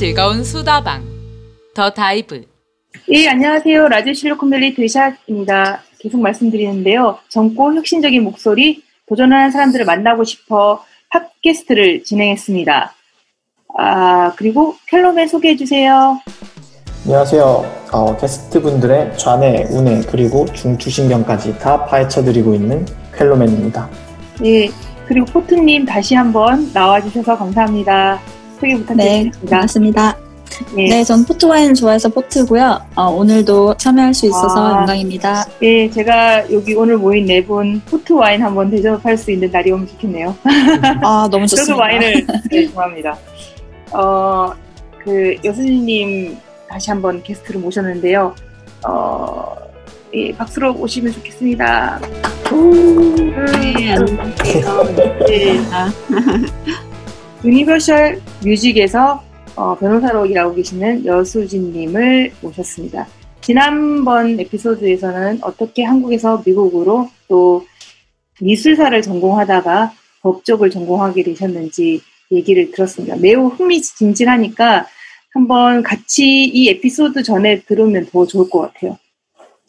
즐거운 수다방 더 다이브 예, 안녕하세요. 라디오 실리콘밸리 드샷입니다. 계속 말씀드리는데요. 젊고 혁신적인 목소리, 도전하는 사람들을 만나고 싶어 팟캐스트를 진행했습니다. 아, 그리고 켈로맨 소개해 주세요. 안녕하세요. 어, 게스트 분들의 좌뇌, 우뇌, 그리고 중추신경까지 다 파헤쳐 드리고 있는 켈로맨입니다. 예, 그리고 포트님 다시 한번 나와주셔서 감사합니다. 소개 네, 부탁드리겠습니다. 반갑습니다. 예, 네, 전 포트와인 좋아해서 포트고요. 어, 오늘도 참여할 수 있어서 아. 영광입니다. 예, 제가 여기 오늘 모인 네 분 포트 와인 한번 대접할 수 있는 날이 오면 좋겠네요. 아, 너무 저도 좋습니다. 와인을 네, 좋아합니다. 어, 그 여수님 다시 한번 게스트로 모셨는데요. 어, 예, 박수로 오시면 좋겠습니다. 네, 안녕하세요. 네. 유니버셜 뮤직에서 어, 변호사로 일하고 계시는 여수진님을 모셨습니다. 지난번 에피소드에서는 어떻게 한국에서 미국으로 또 미술사를 전공하다가 법 쪽을 전공하게 되셨는지 얘기를 들었습니다. 매우 흥미진진하니까 한번 같이 이 에피소드 전에 들으면 더 좋을 것 같아요.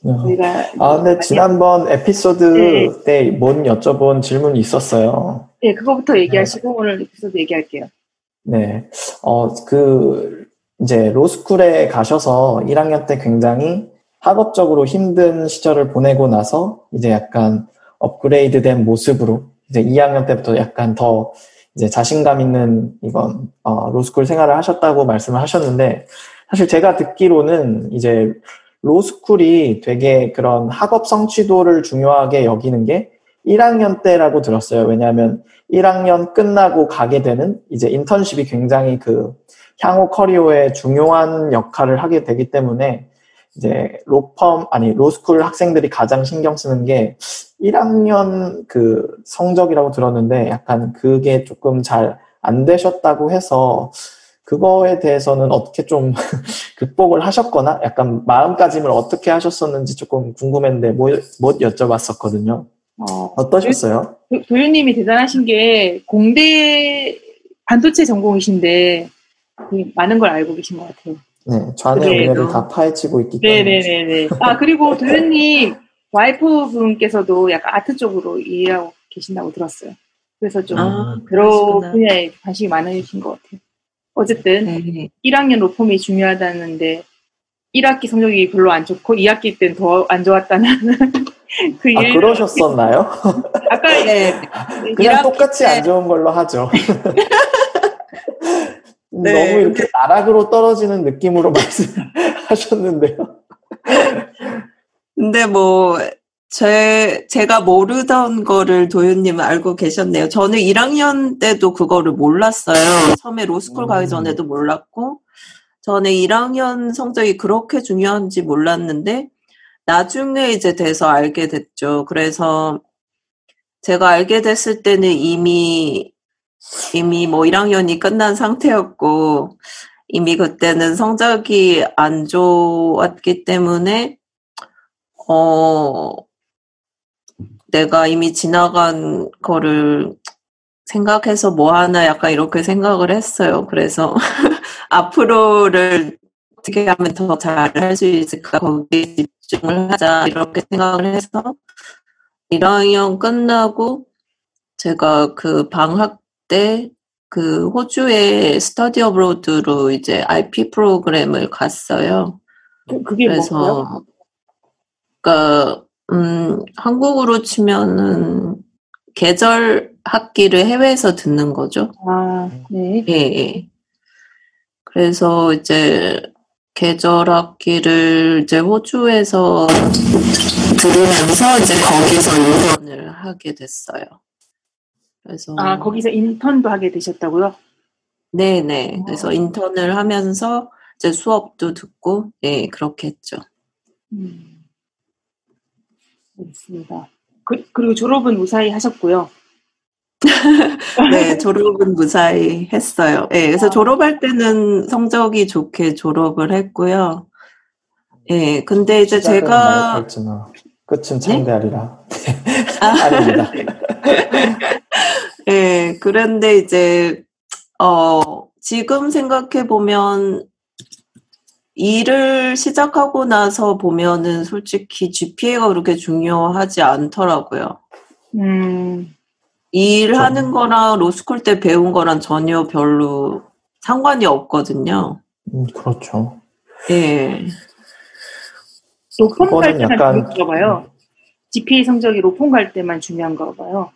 저희가 아, 근데 지난번 에피소드 네. 때뭔 여쭤본 질문이 있었어요. 네, 그거부터 얘기하시고 오늘 에피소드 얘기할게요. 네. 어, 그, 이제 로스쿨에 가셔서 1학년 때 굉장히 학업적으로 힘든 시절을 보내고 나서 이제 약간 업그레이드 된 모습으로 이제 2학년 때부터 약간 더 이제 자신감 있는 이건, 어, 로스쿨 생활을 하셨다고 말씀을 하셨는데 사실 제가 듣기로는 이제 로스쿨이 되게 그런 학업 성취도를 중요하게 여기는 게 1학년 때라고 들었어요. 왜냐하면 1학년 끝나고 가게 되는 이제 인턴십이 굉장히 그 향후 커리어에 중요한 역할을 하게 되기 때문에 이제 로펌 아니 로스쿨 학생들이 가장 신경 쓰는 게 1학년 그 성적이라고 들었는데 약간 그게 조금 잘 안 되셨다고 해서 그거에 대해서는 어떻게 좀 극복을 하셨거나 약간 마음가짐을 어떻게 하셨었는지 조금 궁금했는데 못, 못 여쭤봤었거든요. 어, 어떠셨어요? 도- 도윤님이 대단하신 게 공대 반도체 전공이신데 많은 걸 알고 계신 것 같아요. 네, 좌뇌. 우뇌를 다 파헤치고 있기 때문에 네네네네. 아 그리고 도윤님 와이프 분께서도 약간 아트 쪽으로 일하고 계신다고 들었어요. 그래서 좀 아, 그러시구나. 분야에 관심이 많으신 것 같아요. 어쨌든 네. 1학년 로펌이 중요하다는데 1학기 성적이 별로 안 좋고 2학기 때는 더 안 좋았다는 그아 일. 그러셨었나요? 아까 네. 그냥 1학기 똑같이 때- 안 좋은 걸로 하죠. 네, 너무 이렇게 나락으로 떨어지는 느낌으로 말씀하셨는데요. 근데 뭐, 제, 제가 모르던 거를 도윤님은 알고 계셨네요. 저는 1학년 때도 그거를 몰랐어요. 처음에 로스쿨 가기 음. 전에도 몰랐고, 저는 1학년 성적이 그렇게 중요한지 몰랐는데, 나중에 이제 돼서 알게 됐죠. 그래서 제가 알게 됐을 때는 이미, 이미 뭐 1학년이 끝난 상태였고, 이미 그때는 성적이 안 좋았기 때문에, 어, 내가 이미 지나간 거를 생각해서 뭐 하나 약간 이렇게 생각을 했어요. 그래서 앞으로를 어떻게 하면 더 잘 할 수 있을까 거기에 집중을 하자 이렇게 생각을 해서 1학년 끝나고 제가 그 방학 때 그 호주의 스터디 어브로드로 이제 IP 프로그램을 갔어요. 그, 그게 뭐예요? 그래서 그러니까 음, 한국으로 치면은 계절 학기를 해외에서 듣는 거죠. 아, 네. 예, 예. 그래서 이제 계절 학기를 이제 호주에서 들으면서 이제 거기서 인턴을 하게 됐어요. 그래서 아, 거기서 인턴도 하게 되셨다고요? 네네. 그래서 인턴을 하면서 이제 수업도 듣고 예 그렇게 했죠. 음. 알겠습니다. 그, 그리고 졸업은 무사히 하셨고요. 네, 졸업은 무사히 했어요. 예, 그래서 졸업할 때는 성적이 좋게 졸업을 했고요. 예, 근데 이제 제가, 끝은 참되하리라. 아, 아닙니다. 예, 그런데 이제, 어, 지금 생각해 보면 일을 시작하고 나서 보면은 솔직히 GPA가 그렇게 중요하지 않더라고요. 음, 일하는 거랑 로스쿨 때 배운 거랑 전혀 별로 상관이 없거든요. 음, 그렇죠. 예. 로펌 갈 때만 약간- 중요한가 봐요. GPA 성적이 로펌 갈 때만 중요한가 봐요.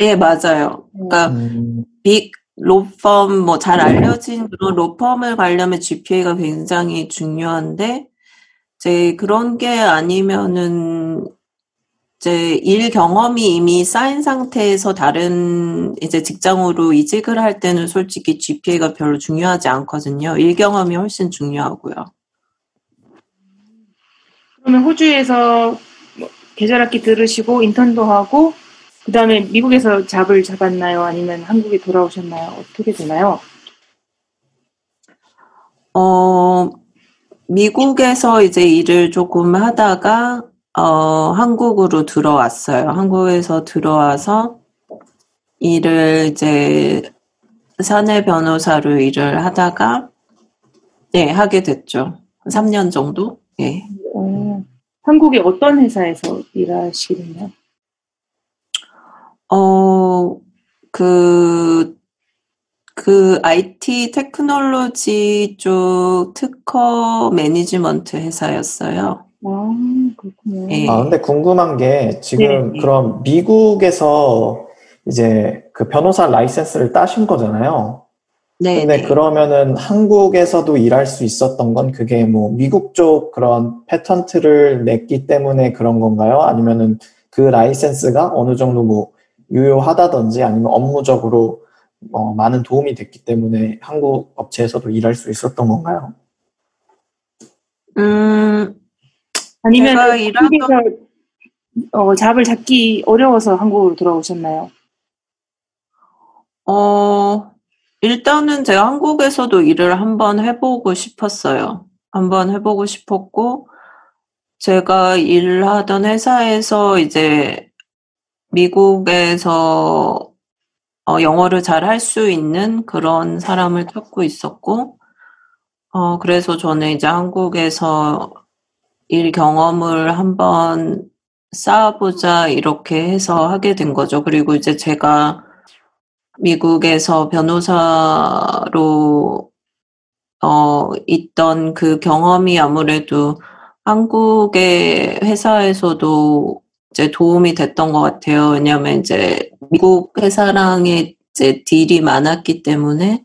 예, 맞아요. 그러니까 음, 빅 로펌 뭐 잘 알려진 그런 로펌을 가려면 GPA가 굉장히 중요한데 이제 그런 게 아니면은 이제 일 경험이 이미 쌓인 상태에서 다른 이제 직장으로 이직을 할 때는 솔직히 GPA가 별로 중요하지 않거든요. 일 경험이 훨씬 중요하고요. 그러면 호주에서 뭐 계절학기 들으시고 인턴도 하고 그 다음에 미국에서 잡을 잡았나요? 아니면 한국에 돌아오셨나요? 어떻게 되나요? 어, 미국에서 이제 일을 조금 하다가, 어, 한국으로 들어왔어요. 한국에서 들어와서 일을 이제 사내 변호사로 일을 하다가, 예, 하게 됐죠. 3년 정도? 예. 어, 한국의 어떤 회사에서 일하시게 됐나요? 어, 그, 그 IT 테크놀로지 쪽 특허 매니지먼트 회사였어요. 아, 그렇군요. 예. 아, 근데 궁금한 게 지금 네. 그럼 미국에서 이제 그 변호사 라이센스를 따신 거잖아요. 네. 근데 네. 그러면은 한국에서도 일할 수 있었던 건 그게 뭐 미국 쪽 그런 패턴트를 냈기 때문에 그런 건가요? 아니면은 그 라이센스가 어느 정도 뭐 유효하다든지 아니면 업무적으로 어, 많은 도움이 됐기 때문에 한국 업체에서도 일할 수 있었던 건가요? 음, 아니면 제가 일하던- 한국에서 어, 잡을 잡기 어려워서 한국으로 돌아오셨나요? 어, 일단은 제가 한국에서도 일을 한번 해보고 싶었어요. 한번 해보고 싶었고, 제가 일하던 회사에서 이제 미국에서 어, 영어를 잘 할 수 있는 그런 사람을 찾고 있었고, 어, 그래서 저는 이제 한국에서 일 경험을 한번 쌓아보자, 이렇게 해서 하게 된 거죠. 그리고 이제 제가 미국에서 변호사로 어, 있던 그 경험이 아무래도 한국의 회사에서도 이제 도움이 됐던 것 같아요. 왜냐하면 이제 미국 회사랑의 이제 딜이 많았기 때문에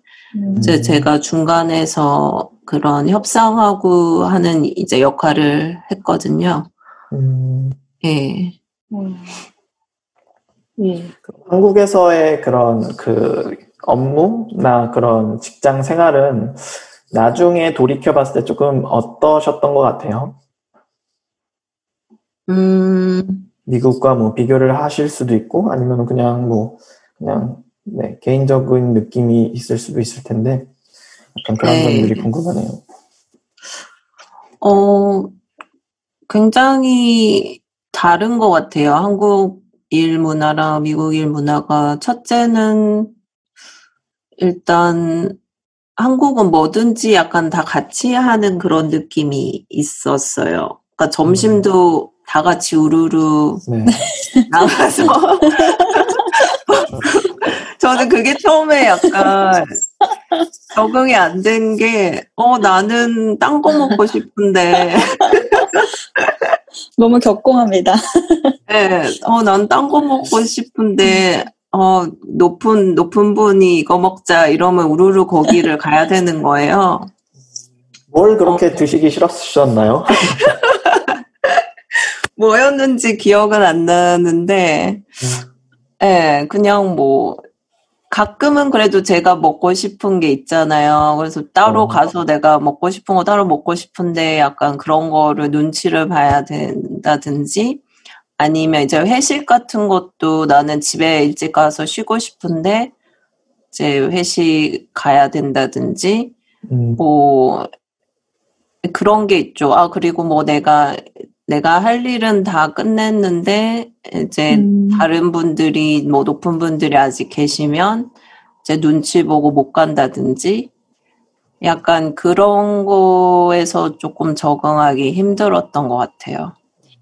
이제 음. 제가 중간에서 그런 협상하고 하는 이제 역할을 했거든요. 음, 예. 음. 예. 한국에서의 그런 그 업무나 그런 직장 생활은 나중에 돌이켜 봤을 때 조금 어떠셨던 것 같아요? 음, 미국과 뭐 비교를 하실 수도 있고 아니면 그냥 뭐 그냥 네, 개인적인 느낌이 있을 수도 있을 텐데 약간 그런 네. 점들이 궁금하네요. 어, 굉장히 다른 것 같아요. 한국 일 문화랑 미국 일 문화가. 첫째는 일단 한국은 뭐든지 약간 다 같이 하는 그런 느낌이 있었어요. 그러니까 점심도 다 같이 우르르 네. 나가서 저는 그게 처음에 약간 적응이 안 된 게, 어, 나는 딴 거 먹고 싶은데, 너무 격공합니다. 예, 어, 난 딴 거 먹고 싶은데, 어, 높은, 높은 분이 이거 먹자 이러면 우르르 거기를 가야 되는 거예요. 뭘 그렇게 드시기 싫었셨나요? 뭐였는지 기억은 안 나는데, 예, 그냥 뭐, 가끔은 그래도 제가 먹고 싶은 게 있잖아요. 그래서 따로 어. 가서 내가 먹고 싶은 거 따로 먹고 싶은데 약간 그런 거를 눈치를 봐야 된다든지, 아니면 이제 회식 같은 것도 나는 집에 일찍 가서 쉬고 싶은데, 이제 회식 가야 된다든지, 음, 뭐 그런 게 있죠. 아 그리고 뭐 내가 내가 할 일은 다 끝냈는데 이제 음. 다른 분들이 뭐 높은 분들이 아직 계시면 제 눈치 보고 못 간다든지 약간 그런 거에서 조금 적응하기 힘들었던 것 같아요.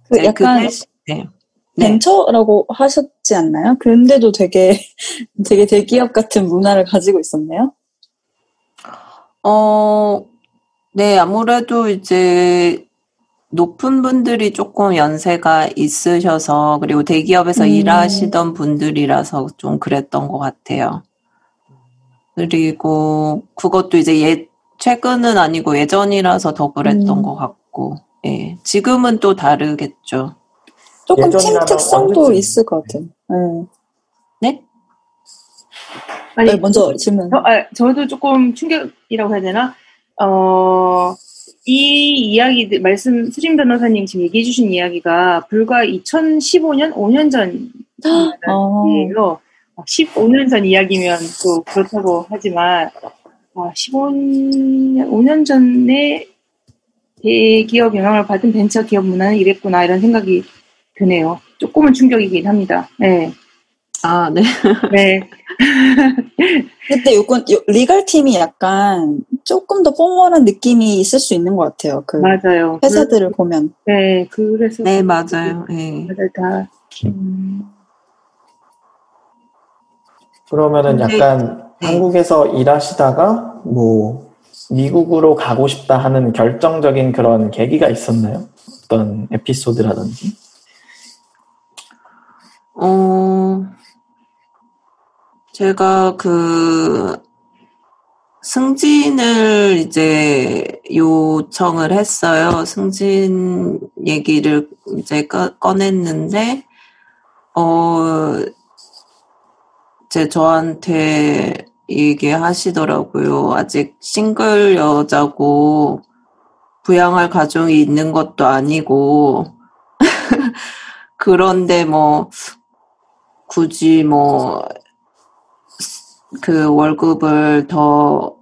그 네, 약간 대신- 네. 네. 벤처라고 하셨지 않나요? 그런데도 되게 되게 대기업 같은 문화를 가지고 있었네요. 어, 네, 아무래도 이제 높은 분들이 조금 연세가 있으셔서 그리고 대기업에서 음. 일하시던 분들이라서 좀 그랬던 것 같아요. 그리고 그것도 이제 예, 최근은 아니고 예전이라서 더 그랬던 음. 것 같고, 예. 지금은 또 다르겠죠. 조금 팀 특성도 언제쯤- 있을 것 같아요. 네. 네? 아니, 네, 먼저 질문. 저, 아, 저도 조금 충격이라고 해야 되나? 어, 이 이야기들, 말씀, 수진 변호사님 지금 얘기해 주신 이야기가 불과 2015년, 5년 전 어, 이야기예요. 15년 전 이야기면 또 그렇다고 하지만, 아, 15년, 5년 전에 대기업 영향을 받은 벤처 기업 문화는 이랬구나, 이런 생각이 드네요. 조금은 충격이긴 합니다. 네. 아, 네. 네. 근데 요건 요- 리갈 팀이 약간 조금 더 포멀한 느낌이 있을 수 있는 것 같아요. 그 맞아요. 회사들을 보면. 그, 네, 그래서. 네, 맞아요. 예. 다들 다. 음, 그러면은 약간 네. 한국에서 일하시다가 뭐 미국으로 가고 싶다 하는 결정적인 그런 계기가 있었나요? 어떤 에피소드라든지? 어, 제가 그 승진을 이제 요청을 했어요. 승진 얘기를 이제 꺼, 꺼냈는데, 어, 제 저한테 얘기하시더라고요. 아직 싱글 여자고 부양할 가정이 있는 것도 아니고, 그런데 뭐, 굳이 뭐, 그 월급을 더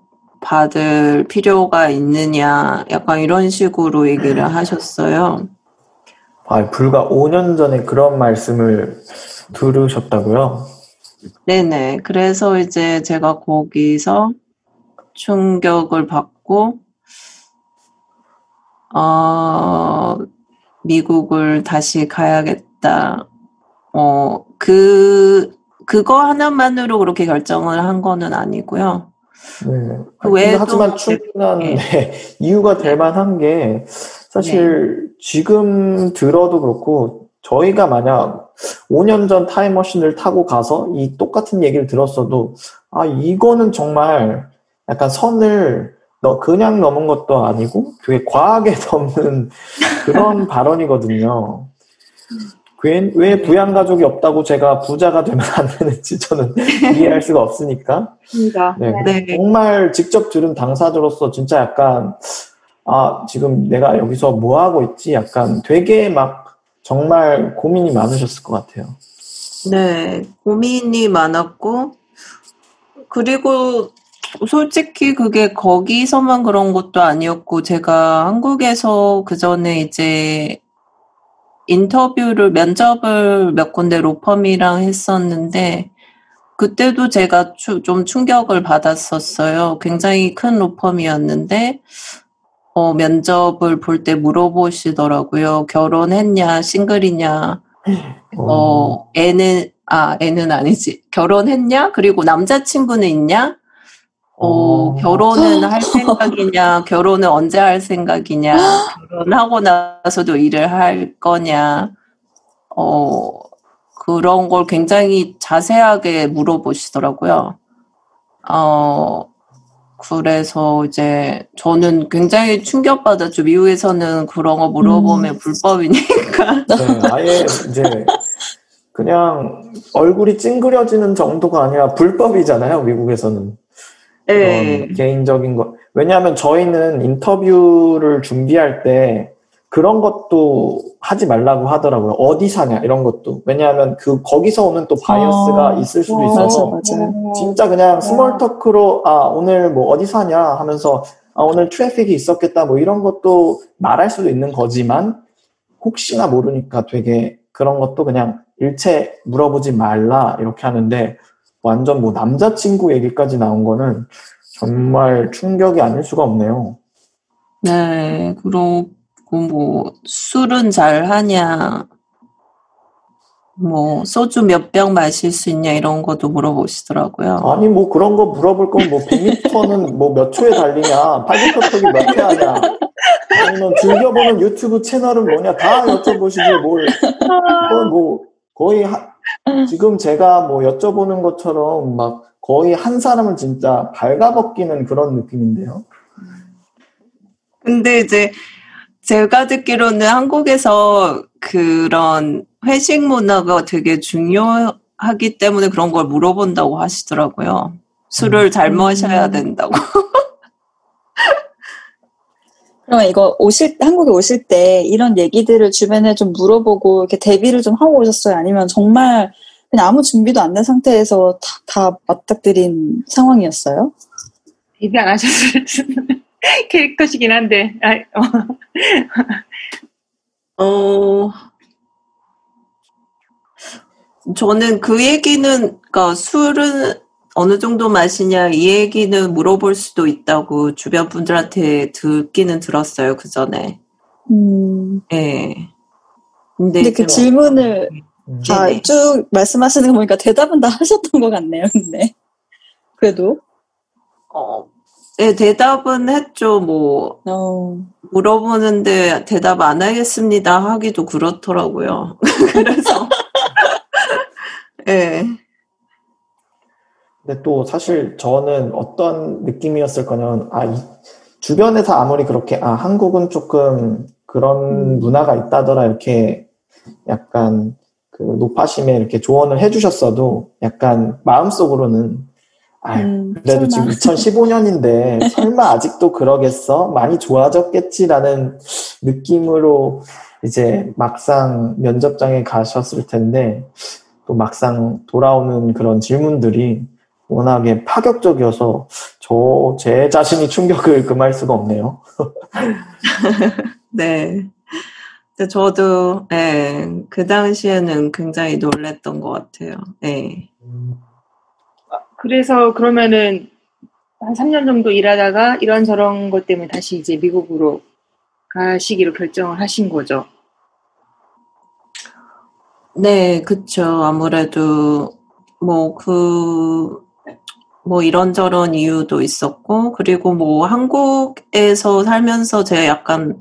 받을 필요가 있느냐, 약간 이런 식으로 얘기를 하셨어요. 아, 불과 5년 전에 그런 말씀을 들으셨다고요? 네네. 그래서 이제 제가 거기서 충격을 받고, 어, 미국을 다시 가야겠다. 어, 그, 그거 하나만으로 그렇게 결정을 한 거는 아니고요. 네. 그 외에도 하지만 뭐 충분한 네. 네, 이유가 될 만한 게 사실 지금 들어도 그렇고 저희가 만약 5년 전 타임머신을 타고 가서 이 똑같은 얘기를 들었어도 아 이거는 정말 약간 선을 너 그냥 넘은 것도 아니고 되게 과하게 넘는 그런 발언이거든요. 왜, 왜 부양 가족이 없다고 제가 부자가 되면 안 되는지 저는 이해할 수가 없으니까. 맞습니다. 네. 네. 정말 직접 들은 당사자로서 진짜 약간 아 지금 내가 여기서 뭐 하고 있지 약간 되게 막 정말 고민이 많으셨을 것 같아요. 네, 고민이 많았고, 그리고 솔직히 그게 거기서만 그런 것도 아니었고, 제가 한국에서 그 전에 이제 인터뷰를, 면접을 몇 군데 로펌이랑 했었는데, 그때도 제가 추- 좀 충격을 받았었어요. 굉장히 큰 로펌이었는데, 어, 면접을 볼 때 물어보시더라고요. 결혼했냐, 싱글이냐, 어, 애는, 아, 애는 아니지. 결혼했냐? 그리고 남자친구는 있냐? 어, 어. 결혼은 할 생각이냐? 결혼은 언제 할 생각이냐? 결혼하고 나서도 일을 할 거냐? 어, 그런 걸 굉장히 자세하게 물어보시더라고요. 어, 그래서 이제 저는 굉장히 충격받았죠. 미국에서는 그런 거 물어보면 불법이니까. 네, 아예 이제 그냥 얼굴이 찡그려지는 정도가 아니라 불법이잖아요 미국에서는 네. 개인적인 거 왜냐하면 저희는 인터뷰를 준비할 때 그런 것도 하지 말라고 하더라고요 어디 사냐 이런 것도 왜냐하면 그 거기서 오는 또 bias가 어, 있을 수도 어, 있어서 맞아, 맞아요. 진짜 그냥 small talk로 아 오늘 뭐 어디 사냐 하면서 아 오늘 traffic이 있었겠다 뭐 이런 것도 말할 수도 있는 거지만 혹시나 모르니까 되게 그런 것도 그냥 일체 물어보지 말라 이렇게 하는데 완전 뭐 남자친구 얘기까지 나온 거는 정말 충격이 아닐 수가 없네요. 네, 그리고 뭐 술은 잘 하냐, 뭐 소주 몇 병 마실 수 있냐 이런 것도 물어보시더라고요. 아니 뭐 그런 거 물어볼 거면 뭐 100m는 뭐 몇 초에 달리냐, 팔굽혀펴기 몇회 하냐, 아니면 즐겨보는 유튜브 채널은 뭐냐 다 여쭤보시고 뭘 그건 뭐 거의 하- 지금 제가 뭐 여쭤보는 것처럼 막 거의 한 사람을 진짜 발가벗기는 그런 느낌인데요. 근데 이제 제가 듣기로는 한국에서 그런 회식 문화가 되게 중요하기 때문에 그런 걸 물어본다고 하시더라고요. 술을 잘 마셔야 된다고. 그러면 이거 오실 한국에 오실 때 이런 얘기들을 주변에 좀 물어보고 이렇게 대비를 좀 하고 오셨어요? 아니면 정말 그냥 아무 준비도 안 된 상태에서 다, 다 맞닥뜨린 상황이었어요? 데뷔 안 하셨을 캐릭터시긴 한데 아, 어, 어, 저는 그 얘기는, 그러니까 술은 어느 정도 마시냐 이 얘기는 물어볼 수도 있다고 주변 분들한테 듣기는 들었어요, 그 전에. 음, 예. 근데, 근데 그 뭐- 질문을 음. 다 네네. 쭉 말씀하시는 거 보니까 대답은 다 하셨던 것 같네요, 근데. 그래도. 어, 네, 대답은 했죠. 뭐, 어, 물어보는데 대답 안 하겠습니다 하기도 그렇더라고요. 그래서, 예. 근데 또 사실 저는 어떤 느낌이었을 거냐면 아 이- 주변에서 아무리 그렇게 아 한국은 조금 그런 문화가 있다더라 이렇게 약간 그 노파심에 이렇게 조언을 해주셨어도 약간 마음속으로는 아 음, 그래도. 지금 2015년인데 설마 아직도 그러겠어? 많이 좋아졌겠지라는 느낌으로 이제 막상 면접장에 가셨을 텐데 또 막상 돌아오는 그런 질문들이 워낙에 파격적이어서 저 제 자신이 충격을 금할 수가 없네요. 네. 근데 저도, 예, 그 당시에는 굉장히 놀랬던 것 같아요. 예. 그래서 그러면은 한 3년 정도 일하다가 이런저런 것 때문에 다시 이제 미국으로 가시기로 결정을 하신 거죠. 네, 그쵸. 아무래도, 뭐, 그, 뭐, 이런저런 이유도 있었고, 그리고 뭐, 한국에서 살면서 제가 약간,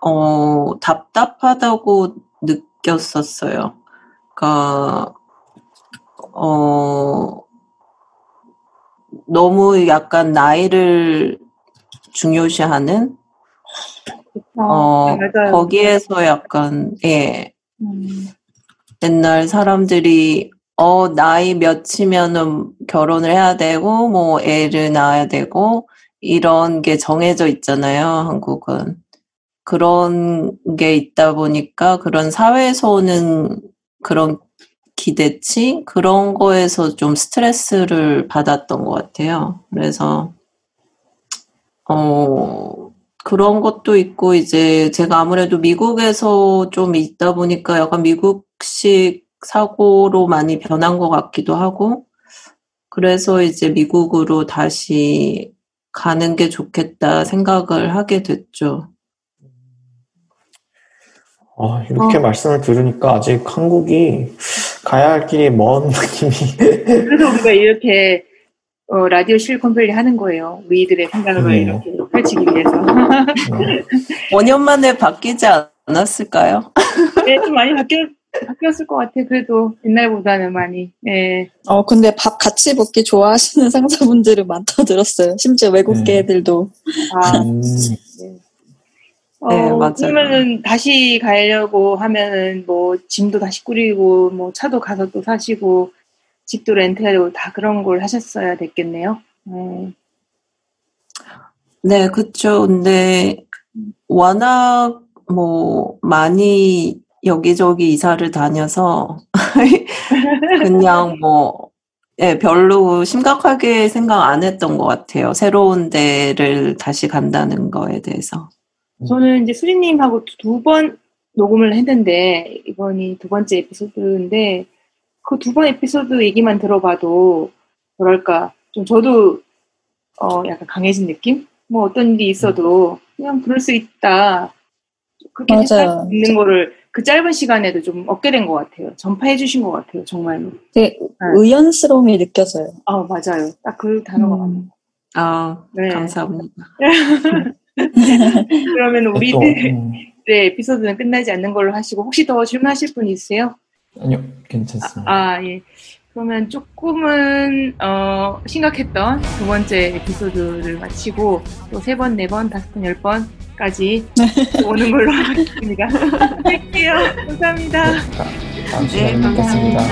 어, 답답하다고 느꼈었어요. 그니까, 어, 너무 약간 나이를 중요시하는, 어, 맞아요. 거기에서 약간, 예, 음, 옛날 사람들이 어 나이 몇이면은 결혼을 해야 되고 뭐 애를 낳아야 되고 이런 게 정해져 있잖아요 한국은. 그런 게 있다 보니까 그런 사회에서 오는 그런 기대치 그런 거에서 좀 스트레스를 받았던 것 같아요. 그래서 어 그런 것도 있고 이제 제가 아무래도 미국에서 좀 있다 보니까 약간 미국식 사고로 많이 변한 것 같기도 하고 그래서 이제 미국으로 다시 가는 게 좋겠다 생각을 하게 됐죠. 아, 이렇게 어. 말씀을 들으니까 아직 한국이 가야 할 길이 먼 느낌이. 그래서 우리가 이렇게 어, 라디오 실리콘밸리 하는 거예요. 우리들의 생각을 네. 이렇게 펼치기 위해서. 음. 5년 만에 바뀌지 않았을까요? 네, 좀 많이 바뀌, 바뀌었을 것 같아. 그래도 옛날보다는 많이. 네. 어, 근데 밥 같이 먹기 좋아하시는 상사분들은 많다 들었어요. 심지어 외국계 네. 애들도. 아, 음, 어, 네, 맞아요. 그러면은 다시 가려고 하면은 뭐 짐도 다시 꾸리고 뭐 차도 가서 또 사시고 집도 렌트하고 다 그런 걸 하셨어야 됐겠네요. 음, 네, 그쵸. 근데 워낙 뭐 많이 여기저기 이사를 다녀서 그냥 뭐 예, 별로 심각하게 생각 안 했던 것 같아요. 새로운 데를 다시 간다는 거에 대해서. 저는 이제 수리님하고 두 번 녹음을 했는데 이번이 두 번째 에피소드인데 그 두 번 에피소드 얘기만 들어봐도 뭐랄까 좀 저도 어 약간 강해진 느낌? 뭐 어떤 일이 있어도 그냥 그럴 수 있다. 그렇게 맞아요. 생각할 수 있는 거를 그 짧은 시간에도 좀 얻게 된 것 같아요. 전파해 주신 것 같아요. 정말로. 되게 의연스러움이 느껴져요. 아 맞아요. 딱 그 단어가 맞아요. 음. 아, 네. 감사합니다. 그러면 또, 우리들의 음, 에피소드는 끝나지 않는 걸로 하시고 혹시 더 질문하실 분 있으세요? 아니요, 괜찮습니다. 아, 예. 그러면 조금은 어, 심각했던 두 번째 에피소드를 마치고 또 세 번, 네 번, 다섯 번, 열 번 까지 네. 오는 걸로 하겠습니다. 할게요. 감사합니다. 네, 감사합니다. 네, 감사합니다.